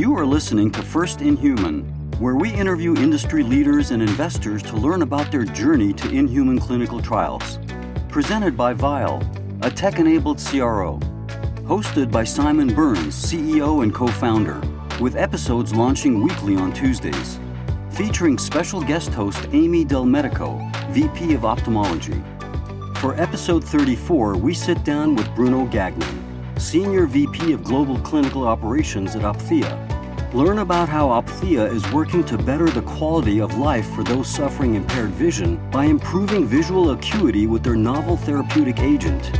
You are listening to First in Human, where we interview industry leaders and investors to learn about their journey to in-human clinical trials. Presented by Vial, a tech enabled CRO. Hosted by Simon Burns, CEO and co founder, with episodes launching weekly on Tuesdays. Featuring special guest host Amy Del Medico, VP of Ophthalmology. For episode 34, we sit down with Bruno Gagnon, Senior VP of Global Clinical Operations at Opthea. Learn about how Opthea is working to better the quality of life for those suffering impaired vision by improving visual acuity with their novel therapeutic agent.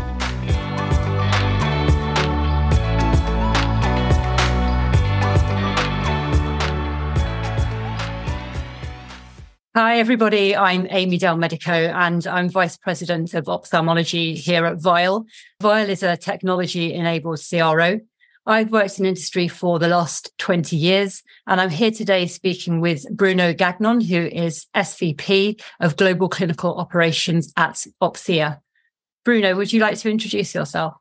Hi, everybody. I'm Amy Del Medico, and I'm Vice President of Ophthalmology here at Vial. Vial is a technology enabled CRO. I've worked in industry for the last 20 years, and I'm here today speaking with Bruno Gagnon, who is SVP of Global Clinical Operations at Opthea. Bruno, would you like to introduce yourself?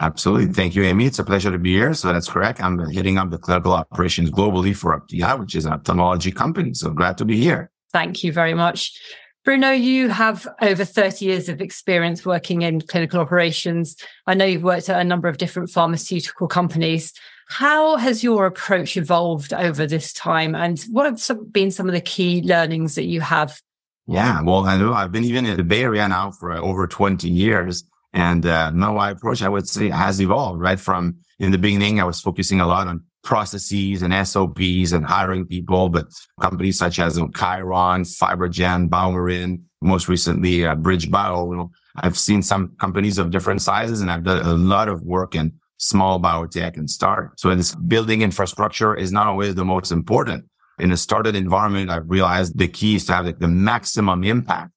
Absolutely. Thank you, Amy. It's a pleasure to be here. So that's correct. I'm heading up the clinical operations globally for Opthea, which is an ophthalmology company. So glad to be here. Thank you very much. Bruno, you have over 30 years of experience working in clinical operations. I know you've worked at a number of different pharmaceutical companies. How has your approach evolved over this time? And what have some, been some of the key learnings that you have? Yeah, well, I know I've been even in the Bay Area now for uh, over 20 years. And uh, now my approach, I would say, has evolved, right? From in the beginning, I was focusing a lot on processes and SOPs and hiring people, but companies such as Chiron, FibroGen, BioMarin, most recently uh, BridgeBio, you know, I've seen some companies of different sizes and I've done a lot of work in small biotech and start. So this building infrastructure is not always the most important. In a startup environment, I've realized the key is to have the maximum impact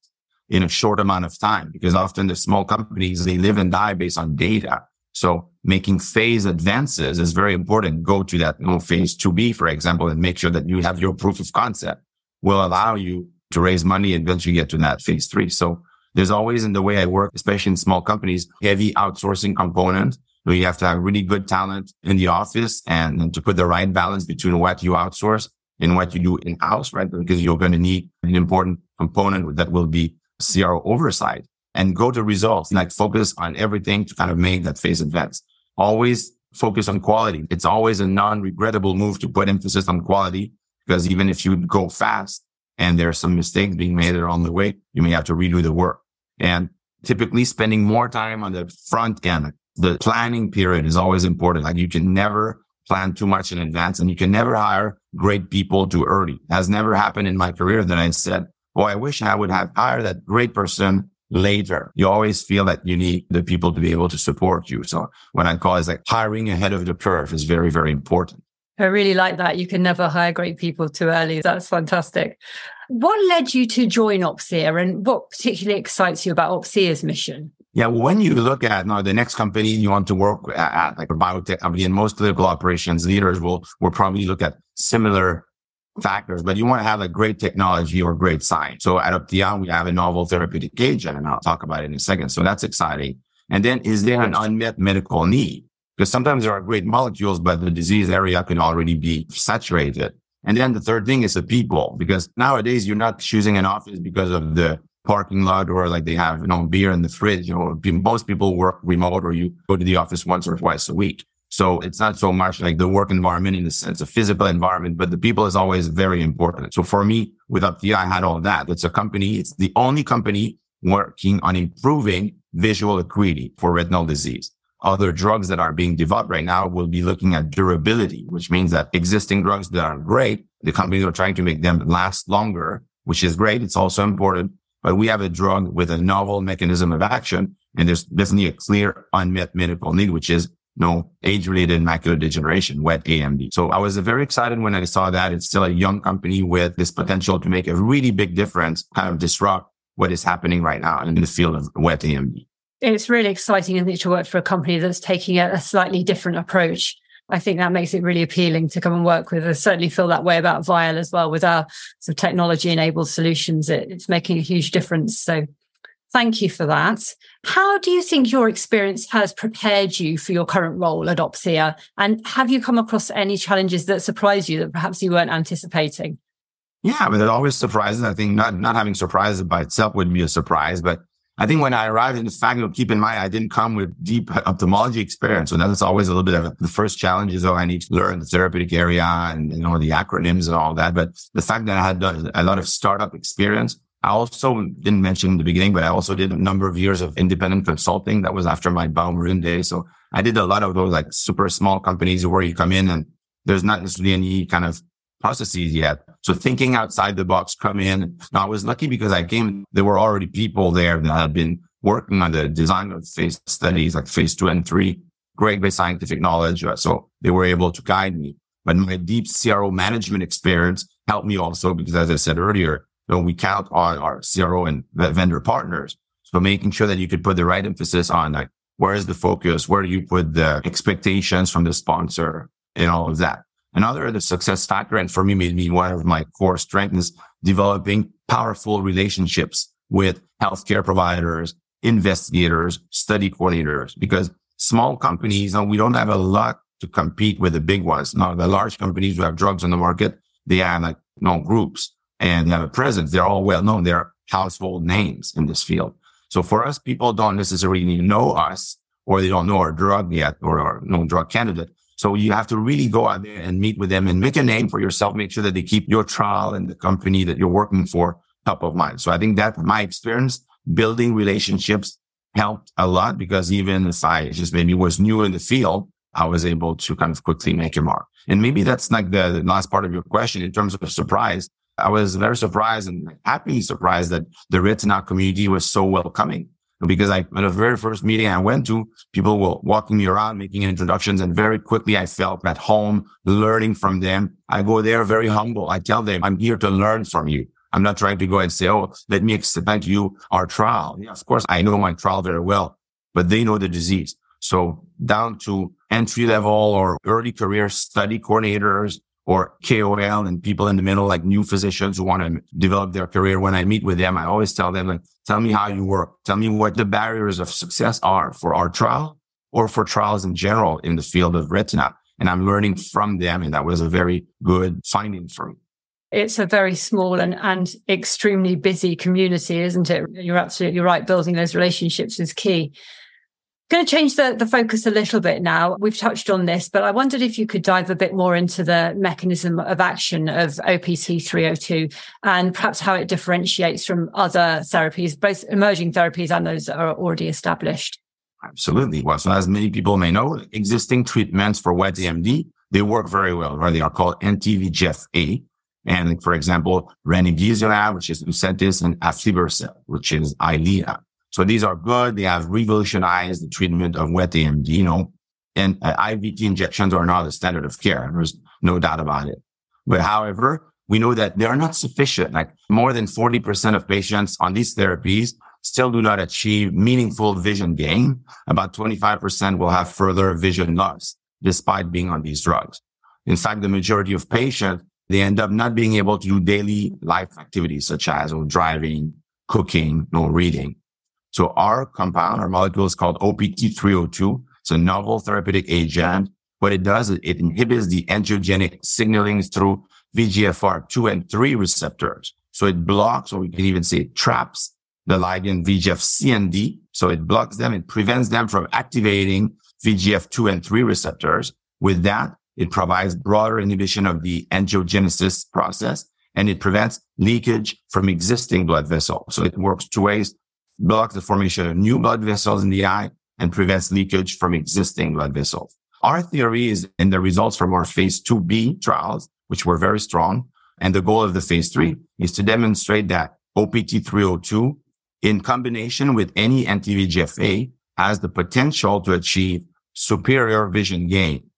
in a short amount of time because often the small companies, they live and die based on data. So making phase advances is very important. Go to that you know, phase 2B, for example, and make sure that you have your proof of concept will allow you to raise money and eventually get to that phase three. So there's always in the way I work, especially in small companies, heavy outsourcing component where you have to have really good talent in the office and, and to put the right balance between what you outsource and what you do in house, right? Because you're going to need an important component that will be CRO oversight and go to results, like focus on everything to kind of make that phase advance. Always focus on quality. It's always a non-regrettable move to put emphasis on quality because even if you go fast and there are some mistakes being made along the way, you may have to redo the work. And typically spending more time on the front end, the planning period is always important. Like you can never plan too much in advance and you can never hire great people too early. Has never happened in my career that I said, Oh, I wish I would have hired that great person later. You always feel that you need the people to be able to support you. So what I call is like hiring ahead of the curve is very, very important. I really like that. You can never hire great people too early. That's fantastic. What led you to join Opthea and what particularly excites you about Opthea's mission? Yeah, when you look at now the next company you want to work at, like a biotech company, and most clinical operations leaders will will probably look at similar factors, but you want to have a great technology or great science. So at Opthea, we have a novel therapeutic agent, and I'll talk about it in a second. So that's exciting. And then is there an unmet medical need? Because sometimes there are great molecules, but the disease area can already be saturated. And then the third thing is the people, because nowadays you're not choosing an office because of the parking lot or like they have, you know, beer in the fridge. You know, most people work remote or you go to the office once or twice a week. So it's not so much like the work environment in the sense of physical environment, but the people is always very important. So for me, with Opthea, I had all that. It's a company. It's the only company working on improving visual acuity for retinal disease. Other drugs that are being developed right now will be looking at durability, which means that existing drugs that are great, the companies are trying to make them last longer, which is great. It's also important, but we have a drug with a novel mechanism of action. And there's definitely a clear unmet medical need, which is no age-related macular degeneration, wet AMD. So I was very excited when I saw that. It's still a young company with this potential to make a really big difference, kind of disrupt what is happening right now in the field of wet AMD. It's really exciting, isn't to work for a company that's taking a, a slightly different approach. I think that makes it really appealing to come and work with. I certainly feel that way about Vial as well with our sort of technology enabled solutions. It, it's making a huge difference. So Thank you for that. How do you think your experience has prepared you for your current role at Opthea? And have you come across any challenges that surprised you that perhaps you weren't anticipating? Yeah, I mean, it always surprises. I think not, not having surprises by itself wouldn't be a surprise, but I think when I arrived in the fact, you know, keep in mind, I didn't come with deep ophthalmology experience. So that's always a little bit of the first challenge is, oh, I need to learn the therapeutic area and, you know, the acronyms and all that. But the fact that I had a lot of startup experience, I also didn't mention in the beginning, but I also did a number of years of independent consulting. That was after my BioMarin day. So I did a lot of those like super small companies where you come in and there's not necessarily any kind of processes yet. So thinking outside the box, come in. Now I was lucky because I came, there were already people there that had been working on the design of phase studies, like phase two and three, great with scientific knowledge. So they were able to guide me. But my deep CRO management experience helped me also because as I said earlier, know, we count on our CRO and vendor partners. So making sure that you could put the right emphasis on like, where is the focus? Where do you put the expectations from the sponsor and all of that? Another the success factor, and for me, maybe one of my core strengths developing powerful relationships with healthcare providers, investigators, study coordinators, because small companies, and we don't have a lot to compete with the big ones. Now, the large companies who have drugs on the market, they have like, you know, groups and have a presence. They're all well known. They're household names in this field. So for us, people don't necessarily know us or they don't know our drug yet or our no drug candidate. So you have to really go out there and meet with them and make a name for yourself. Make sure that they keep your trial and the company that you're working for top of mind. So I think that my experience building relationships helped a lot because even if I just maybe was new in the field, I was able to kind of quickly make a mark. And maybe that's like the, the last part of your question in terms of surprise. I was very surprised and happily surprised that the retina community was so welcoming because I, at the very first meeting I went to, people were walking me around, making introductions. And very quickly I felt at home learning from them. I go there very humble. I tell them, I'm here to learn from you. I'm not trying to go and say, Oh, let me explain to you our trial. Yeah, of course, I know my trial very well, but they know the disease. So down to entry level or early career study coordinators, or KOL and people in the middle, like new physicians who want to develop their career. When I meet with them, I always tell them, like, tell me how you work. Tell me what the barriers of success are for our trial or for trials in general in the field of retina. And I'm learning from them. And that was a very good finding for me. It's a very small and, and extremely busy community, isn't it? You're absolutely right. Building those relationships is key. Going to change the, the focus a little bit now. We've touched on this, but I wondered if you could dive a bit more into the mechanism of action of OPT 302 and perhaps how it differentiates from other therapies, both emerging therapies and those that are already established. Absolutely. Well, so as many people may know, existing treatments for wet AMD, they work very well, right? They are called anti-VEGF-A. And for example, ranibizumab, which is Lucentis, and aflibercept, which is Eylea. So these are good. They have revolutionized the treatment of wet AMD, you know, and uh, IVT injections are not the standard of care. There's no doubt about it. But however, we know that they are not sufficient. Like more than 40% of patients on these therapies still do not achieve meaningful vision gain. About 25% will have further vision loss despite being on these drugs. In fact, the majority of patients, they end up not being able to do daily life activities such as or driving, cooking, or reading. So our compound, our molecule is called OPT302. It's a novel therapeutic agent. What it does is it inhibits the angiogenic signaling through VEGFR2 and 3 receptors. So it blocks, or we can even say it traps the ligand VEGF-C and D. So it blocks them. It prevents them from activating VEGF2 and 3 receptors. With that, it provides broader inhibition of the angiogenesis process and it prevents leakage from existing blood vessels. So it works two ways blocks the formation of new blood vessels in the eye and prevents leakage from existing blood vessels. Our theory is in the results from our phase 2B trials, which were very strong. And the goal of the phase three is to demonstrate that OPT 302 in combination with any anti-VEGF-A has the potential to achieve superior vision gain,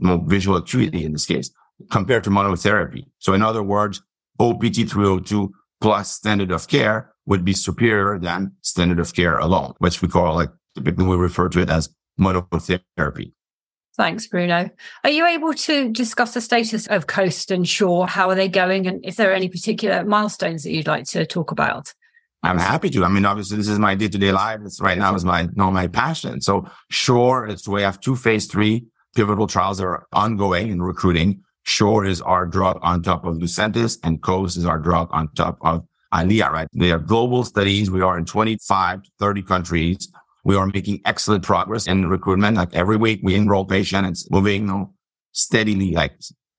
no visual acuity in this case, compared to monotherapy. So in other words, OPT 302 plus standard of care would be superior than standard of care alone, which we call like typically we refer to it as monotherapy. Thanks, Bruno. Are you able to discuss the status of Coast and Shore? How are they going? And is there any particular milestones that you'd like to talk about? I'm happy to. I mean, obviously, this is my day to day life. It's right now is my, you know, my passion. So sure, it's we have two phase three pivotal trials that are ongoing and recruiting. Shore is our drug on top of Lucentis and Coast is our drug on top of Eylea, right? They are global studies. We are in 25 to 30 countries. We are making excellent progress in recruitment. Like every week we enroll patients. It's moving you know, steadily. Like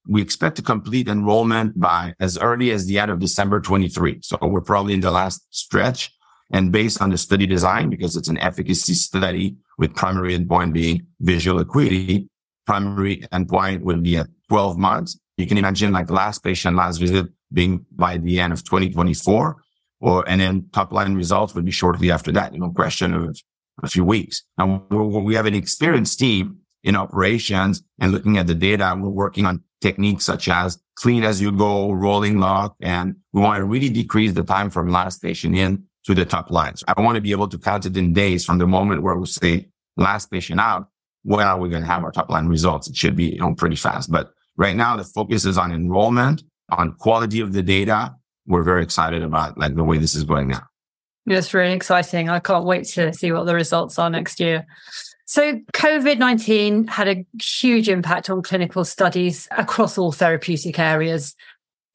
we expect to complete enrollment by as early as the end of December 23. So we're probably in the last stretch and based on the study design, because it's an efficacy study with primary endpoint being visual acuity, primary endpoint will be at 12 months. You can imagine like last patient, last visit being by the end of 2024 or, and then top line results would be shortly after that, you know, question of a few weeks. Now we have an experienced team in operations and looking at the data. We're working on techniques such as clean as you go, rolling lock, and we want to really decrease the time from last patient in to the top lines. I want to be able to count it in days from the moment where we say last patient out. When are we going to have our top line results? It should be you know, pretty fast. But right now, the focus is on enrollment, on quality of the data. We're very excited about like the way this is going now. It's really exciting. I can't wait to see what the results are next year. So, COVID 19 had a huge impact on clinical studies across all therapeutic areas.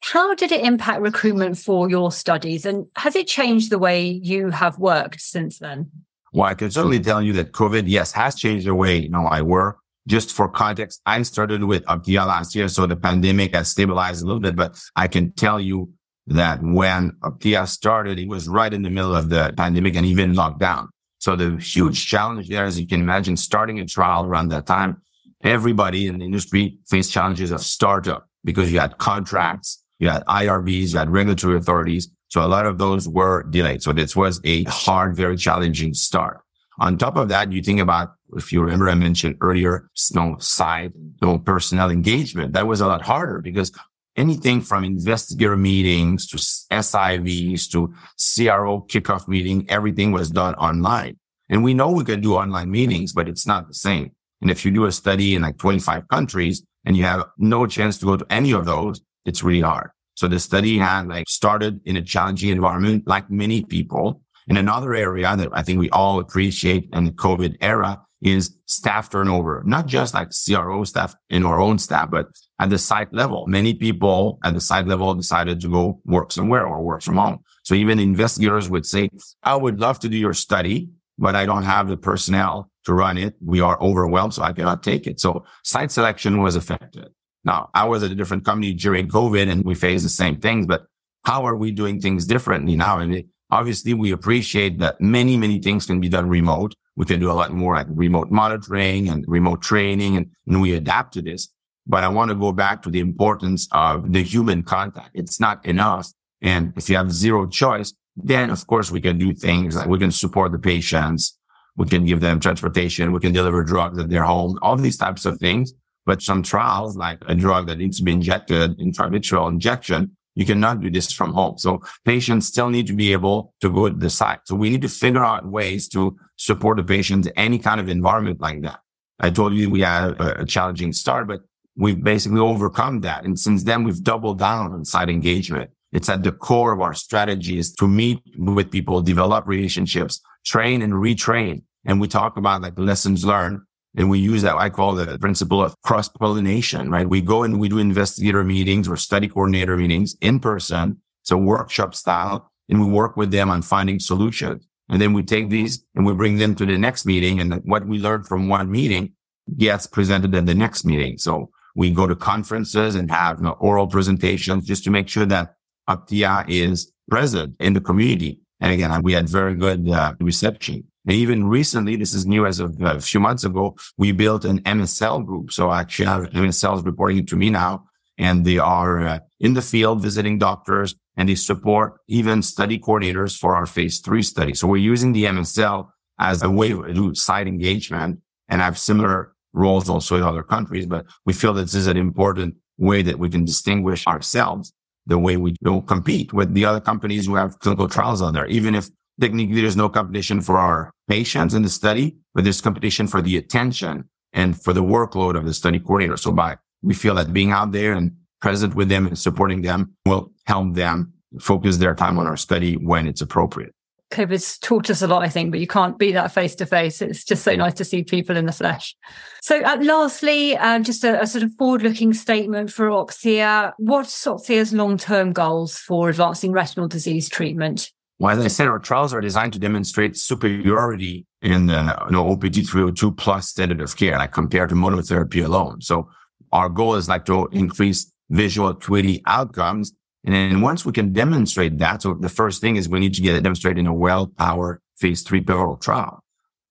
How did it impact recruitment for your studies? And has it changed the way you have worked since then? Well, I can certainly tell you that COVID, yes, has changed the way, you know, I work. Just for context, I started with Opthea last year. So the pandemic has stabilized a little bit, but I can tell you that when Opthea started, it was right in the middle of the pandemic and even lockdown. So the huge challenge there, as you can imagine, starting a trial around that time, everybody in the industry faced challenges of startup because you had contracts, you had IRBs, you had regulatory authorities. So a lot of those were delayed. So this was a hard, very challenging start. On top of that, you think about, if you remember, I mentioned earlier, no side, no personnel engagement. That was a lot harder because anything from investigator meetings to SIVs to CRO kickoff meeting, everything was done online. And we know we can do online meetings, but it's not the same. And if you do a study in like 25 countries and you have no chance to go to any of those, it's really hard. So the study had like started in a challenging environment, like many people. In another area that I think we all appreciate in the COVID era is staff turnover, not just like CRO staff in our own staff, but at the site level. Many people at the site level decided to go work somewhere or work from home. So even investigators would say, I would love to do your study, but I don't have the personnel to run it. We are overwhelmed, so I cannot take it. So site selection was affected. Now I was at a different company during COVID and we faced the same things, but how are we doing things differently now? I mean, obviously we appreciate that many, many things can be done remote. We can do a lot more like remote monitoring and remote training and, and we adapt to this. But I want to go back to the importance of the human contact. It's not enough. And if you have zero choice, then of course we can do things like we can support the patients. We can give them transportation. We can deliver drugs at their home, all these types of things. But some trials, like a drug that needs to be injected, intravitreal injection, you cannot do this from home. So patients still need to be able to go to the site. So we need to figure out ways to support the patients in any kind of environment like that. I told you we had a, challenging start, but we've basically overcome that. And since then, we've doubled down on site engagement. It's at the core of our strategy is to meet with people, develop relationships, train and retrain. And we talk about like lessons learned and we use that, I call the principle of cross pollination, right? We go and we do investigator meetings or study coordinator meetings in person. It's a workshop style and we work with them on finding solutions. And then we take these and we bring them to the next meeting. And what we learned from one meeting gets presented at the next meeting. So we go to conferences and have you know, oral presentations just to make sure that Opthea is present in the community. And again, we had very good uh, reception. And even recently, this is new as of uh, a few months ago, we built an MSL group. So actually I have MSLs reporting to me now and they are uh, in the field visiting doctors and they support even study coordinators for our phase three study. So we're using the MSL as a way to site engagement and have similar roles also in other countries. But we feel that this is an important way that we can distinguish ourselves the way we don't compete with the other companies who have clinical trials on there, even if technically there's no competition for our patients in the study, but there's competition for the attention and for the workload of the study coordinator. So by we feel that being out there and present with them and supporting them will help them focus their time on our study when it's appropriate. COVID's taught us a lot, I think, but you can't beat that face to face. It's just so nice to see people in the flesh. So, uh, lastly, um, just a, a, sort of forward looking statement for Opthea. What's Opthea's long term goals for advancing retinal disease treatment? Well, as I said, our trials are designed to demonstrate superiority in the you know, OPT 302 plus standard of care, like compared to monotherapy alone. So our goal is like to increase visual acuity outcomes. And then once we can demonstrate that, so the first thing is we need to get it demonstrated in a well-powered phase three pivotal trial.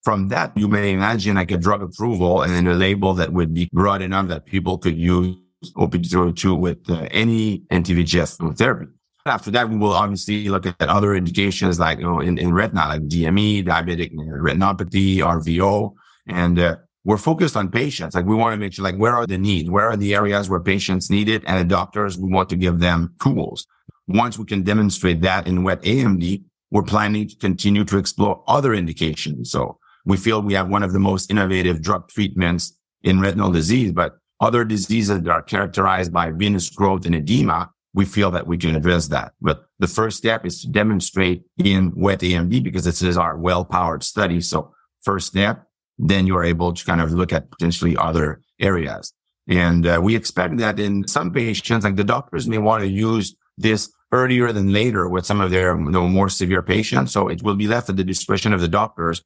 From that, you may imagine like a drug approval and then a label that would be broad enough that people could use OPT-202 with uh, any anti-VEGF therapy. After that, we will obviously look at other indications like, you know, in, in retina, like DME, diabetic retinopathy, RVO, and uh, we're focused on patients. Like we want to make sure, like, where are the needs? Where are the areas where patients need it? And the doctors, we want to give them tools. Once we can demonstrate that in wet AMD, we're planning to continue to explore other indications. So we feel we have one of the most innovative drug treatments in retinal disease, but other diseases that are characterized by venous growth and edema, we feel that we can address that. But the first step is to demonstrate in wet AMD because this is our well-powered study. So first step, then you are able to kind of look at potentially other areas. And uh, we expect that in some patients, like the doctors may want to use this earlier than later with some of their you know, more severe patients. So it will be left at the discretion of the doctors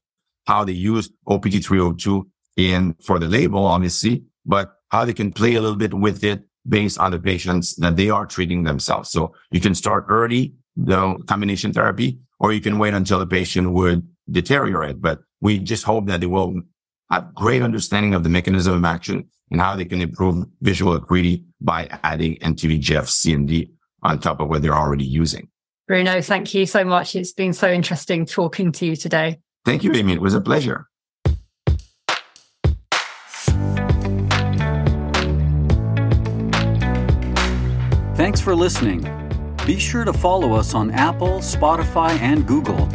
how they use OPT 302 in for the label, obviously, but how they can play a little bit with it based on the patients that they are treating themselves. So you can start early, the combination therapy, or you can wait until the patient would deteriorate. But we just hope that they will have great understanding of the mechanism of action and how they can improve visual acuity by adding anti-VEGF CND on top of what they're already using. Bruno, thank you so much. It's been so interesting talking to you today. Thank you, Amy. It was a pleasure. Thanks for listening. Be sure to follow us on Apple, Spotify, and Google